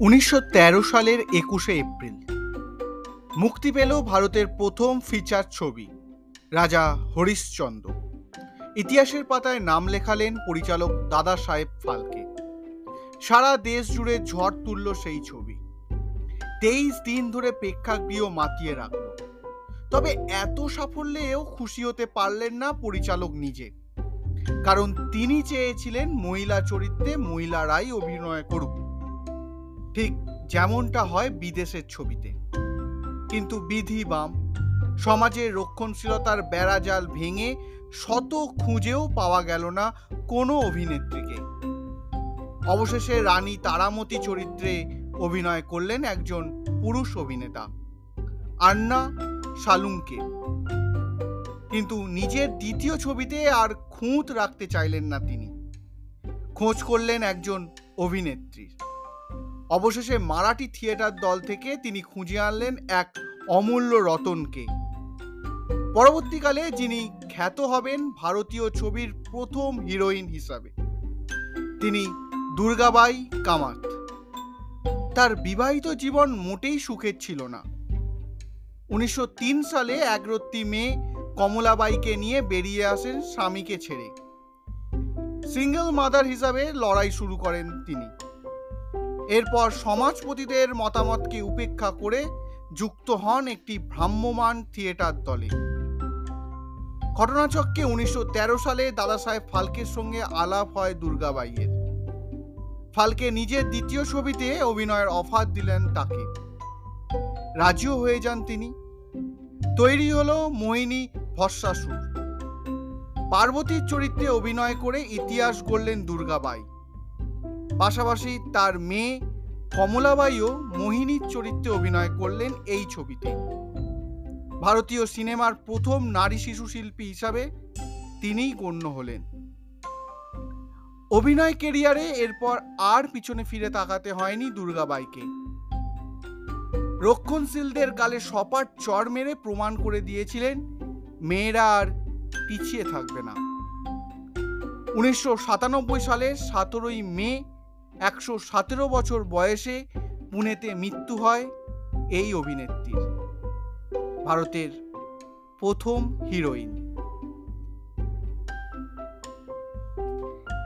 উনিশশো তেরো সালের একুশে এপ্রিল। মুক্তি পেল ভারতের প্রথম ফিচার ছবি, রাজা হরিশ্চন্দ্র। ইতিহাসের পাতায় নাম লেখালেন পরিচালক দাদা সাহেব ফালকে। সারা দেশ জুড়ে ঝড় তুলল সেই ছবি। তেইশ দিন ধরে প্রেক্ষাগৃহ মাতিয়ে রাখল। তবে এত সাফল্যেও খুশি হতে পারলেন না পরিচালক নিজে। কারণ তিনি চেয়েছিলেন মহিলা চরিত্রে মহিলারাই অভিনয় করুক। ঠিক যেমনটা হয় বিদেশের ছবিতে। কিন্তু বিধি বাম, সমাজের রক্ষণশীলতার বেড়াজাল ভেঙে শত খুঁজেও পাওয়া গেল না কোনো অভিনেত্রীকে। অবশেষে রানী তারামতি চরিত্রে অভিনয় করলেন একজন পুরুষ অভিনেতা, আন্না শালুঙ্কে কিন্তু নিজের দ্বিতীয় ছবিতে আর খুঁত রাখতে চাইলেন না তিনি। খোঁজ করলেন একজন অভিনেত্রীর। অবশেষে মারাঠি থিয়েটার দল থেকে তিনি খুঁজে আনলেন এক অমূল্য রতনকে। পরবর্তীকালে যিনি খ্যাত হবেন ভারতীয় ছবির প্রথম হিরোইন হিসাবে, তিনি দুর্গাবাই কামাত। তার বিবাহিত জীবন মোটেই সুখের ছিল না। উনিশশো তিন সালে একরত্তি মেয়ে কমলাবাইকে নিয়ে বেরিয়ে আসেন স্বামীকে ছেড়ে। সিঙ্গেল মাদার হিসাবে লড়াই শুরু করেন তিনি। এরপর সমাজপতিদের মতামতকে উপেক্ষা করে যুক্ত হন একটি ভ্রাম্যমান থিয়েটার দলে। ঘটনাচক্রে উনিশশো তেরো সালে দাদা সাহেব ফালকের সঙ্গে আলাপ হয় দুর্গাবাইয়ের ফালকে নিজের দ্বিতীয় ছবিতে অভিনয়ের অফার দিলেন তাকে। রাজিও হয়ে যান তিনি। তৈরি হলো মোহিনী ভস্মাসুর। পার্বতীর চরিত্রে অভিনয় করে ইতিহাস গড়লেন দুর্গাবাই পাশাপাশি তার মেয়ে কমলাবাইও মোহিনীর চরিত্রে অভিনয় করলেন এই ছবিতে। ভারতীয় সিনেমার প্রথম নারী শিশু শিল্পী হিসাবে তিনিই গণ্য হলেন। অভিনয় কেরিয়ারে এরপর আর পিছনে ফিরে তাকাতে হয়নি দুর্গাবাইকে রক্ষণশীলদের গালে সপাট চর মেরে প্রমাণ করে দিয়েছিলেন, মেয়েরা আর পিছিয়ে থাকবে না। উনিশশো সাতানব্বই সালের সতেরোই মে একশো সতেরো বছর বয়সে পুনেতে মৃত্যু হয় এই অভিনেত্রীর। ভারতের প্রথম হিরোইন।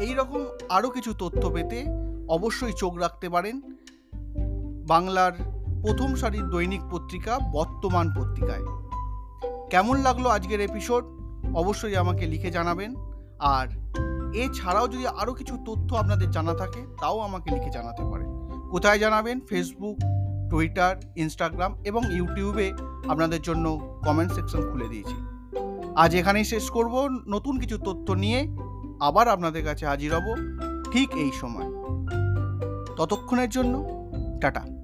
এই রকম আরও কিছু তথ্য পেতে অবশ্যই চোখ রাখতে পারেন বাংলার প্রথম সারির দৈনিক পত্রিকা বর্তমান পত্রিকায়। কেমন লাগল আজকের এপিসোড অবশ্যই আমাকে লিখে জানাবেন। আর এছাড়াও যদি আরও কিছু তথ্য আপনাদের জানা থাকে, তাও আমাকে লিখে জানাতে পারেন। কোথায় জানাবেন? ফেসবুক টুইটার ইনস্টাগ্রাম এবং ইউটিউবে আপনাদের জন্য কমেন্ট সেকশন খুলে দিয়েছি। আজ এখানেই শেষ করব। নতুন কিছু তথ্য নিয়ে আবার আপনাদের কাছে হাজির হব ঠিক এই সময়। ততক্ষণের জন্য, টাটা।